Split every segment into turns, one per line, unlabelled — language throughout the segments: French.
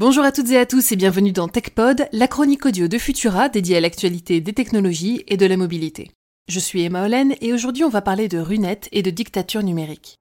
Bonjour à toutes et à tous et bienvenue dans TechPod, la chronique audio de Futura dédiée à l'actualité des technologies et de la mobilité. Je suis Emma Hollen et aujourd'hui on va parler de runettes et de dictature numérique.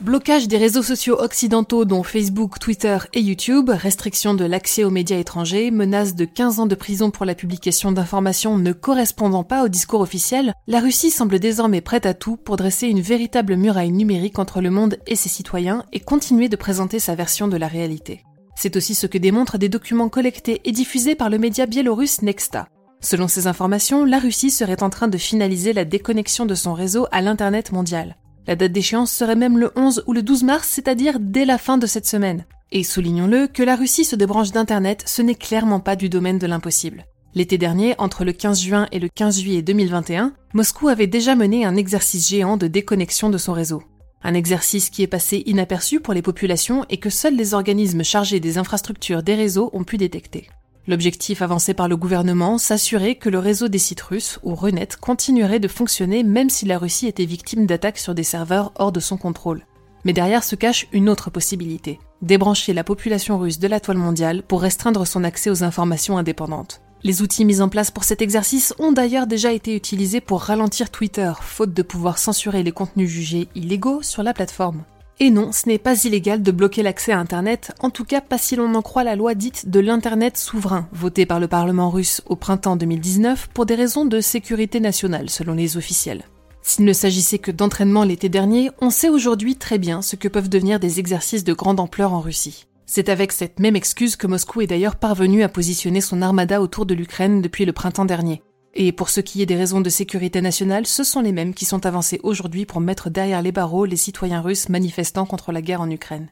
Blocage des réseaux sociaux occidentaux dont Facebook, Twitter et YouTube, restriction de l'accès aux médias étrangers, menace de 15 ans de prison pour la publication d'informations ne correspondant pas au discours officiel, la Russie semble désormais prête à tout pour dresser une véritable muraille numérique entre le monde et ses citoyens et continuer de présenter sa version de la réalité. C'est aussi ce que démontrent des documents collectés et diffusés par le média biélorusse Nexta. Selon ces informations, la Russie serait en train de finaliser la déconnexion de son réseau à l'Internet mondial. La date d'échéance serait même le 11 ou le 12 mars, c'est-à-dire dès la fin de cette semaine. Et soulignons-le, que la Russie se débranche d'Internet, ce n'est clairement pas du domaine de l'impossible. L'été dernier, entre le 15 juin et le 15 juillet 2021, Moscou avait déjà mené un exercice géant de déconnexion de son réseau. Un exercice qui est passé inaperçu pour les populations et que seuls les organismes chargés des infrastructures des réseaux ont pu détecter. L'objectif avancé par le gouvernement, s'assurer que le réseau des sites russes, ou Runet, continuerait de fonctionner même si la Russie était victime d'attaques sur des serveurs hors de son contrôle. Mais derrière se cache une autre possibilité, débrancher la population russe de la toile mondiale pour restreindre son accès aux informations indépendantes. Les outils mis en place pour cet exercice ont d'ailleurs déjà été utilisés pour ralentir Twitter, faute de pouvoir censurer les contenus jugés illégaux sur la plateforme. Et non, ce n'est pas illégal de bloquer l'accès à Internet, en tout cas pas si l'on en croit la loi dite de l'Internet souverain, votée par le Parlement russe au printemps 2019 pour des raisons de sécurité nationale, selon les officiels. S'il ne s'agissait que d'entraînement l'été dernier, on sait aujourd'hui très bien ce que peuvent devenir des exercices de grande ampleur en Russie. C'est avec cette même excuse que Moscou est d'ailleurs parvenu à positionner son armada autour de l'Ukraine depuis le printemps dernier. Et pour ce qui est des raisons de sécurité nationale, ce sont les mêmes qui sont avancées aujourd'hui pour mettre derrière les barreaux les citoyens russes manifestant contre la guerre en Ukraine.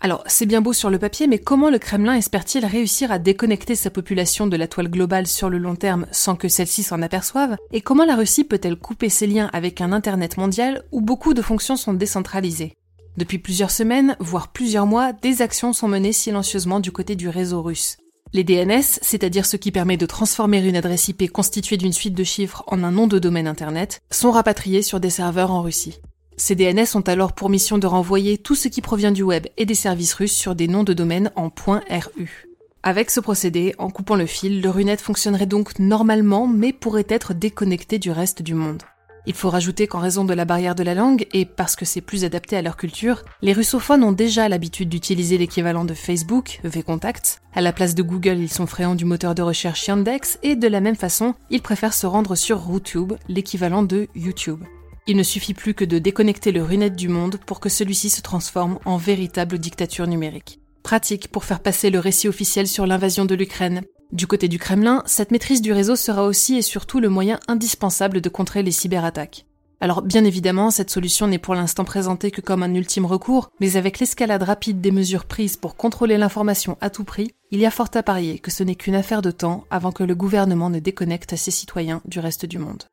Alors, c'est bien beau sur le papier, mais comment le Kremlin espère-t-il réussir à déconnecter sa population de la toile globale sur le long terme sans que celle-ci s'en aperçoive? Et comment la Russie peut-elle couper ses liens avec un Internet mondial où beaucoup de fonctions sont décentralisées? Depuis plusieurs semaines, voire plusieurs mois, des actions sont menées silencieusement du côté du réseau russe. Les DNS, c'est-à-dire ce qui permet de transformer une adresse IP constituée d'une suite de chiffres en un nom de domaine Internet, sont rapatriés sur des serveurs en Russie. Ces DNS ont alors pour mission de renvoyer tout ce qui provient du web et des services russes sur des noms de domaine en .ru. Avec ce procédé, en coupant le fil, le RUNET fonctionnerait donc normalement mais pourrait être déconnecté du reste du monde. Il faut rajouter qu'en raison de la barrière de la langue, et parce que c'est plus adapté à leur culture, les russophones ont déjà l'habitude d'utiliser l'équivalent de Facebook, VContact. À la place de Google, ils sont friands du moteur de recherche Yandex, et de la même façon, ils préfèrent se rendre sur RooTube, l'équivalent de YouTube. Il ne suffit plus que de déconnecter le runet du monde pour que celui-ci se transforme en véritable dictature numérique. Pratique pour faire passer le récit officiel sur l'invasion de l'Ukraine, du côté du Kremlin, cette maîtrise du réseau sera aussi et surtout le moyen indispensable de contrer les cyberattaques. Alors bien évidemment, cette solution n'est pour l'instant présentée que comme un ultime recours, mais avec l'escalade rapide des mesures prises pour contrôler l'information à tout prix, il y a fort à parier que ce n'est qu'une affaire de temps avant que le gouvernement ne déconnecte ses citoyens du reste du monde.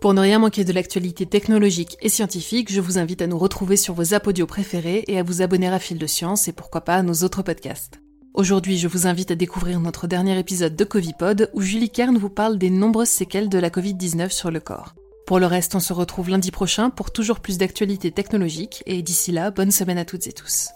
Pour ne rien manquer de l'actualité technologique et scientifique, je vous invite à nous retrouver sur vos apodios préférés et à vous abonner à Fil de Science et pourquoi pas à nos autres podcasts. Aujourd'hui, je vous invite à découvrir notre dernier épisode de Covipod où Julie Kern vous parle des nombreuses séquelles de la Covid-19 sur le corps. Pour le reste, on se retrouve lundi prochain pour toujours plus d'actualités technologiques et d'ici là, bonne semaine à toutes et tous.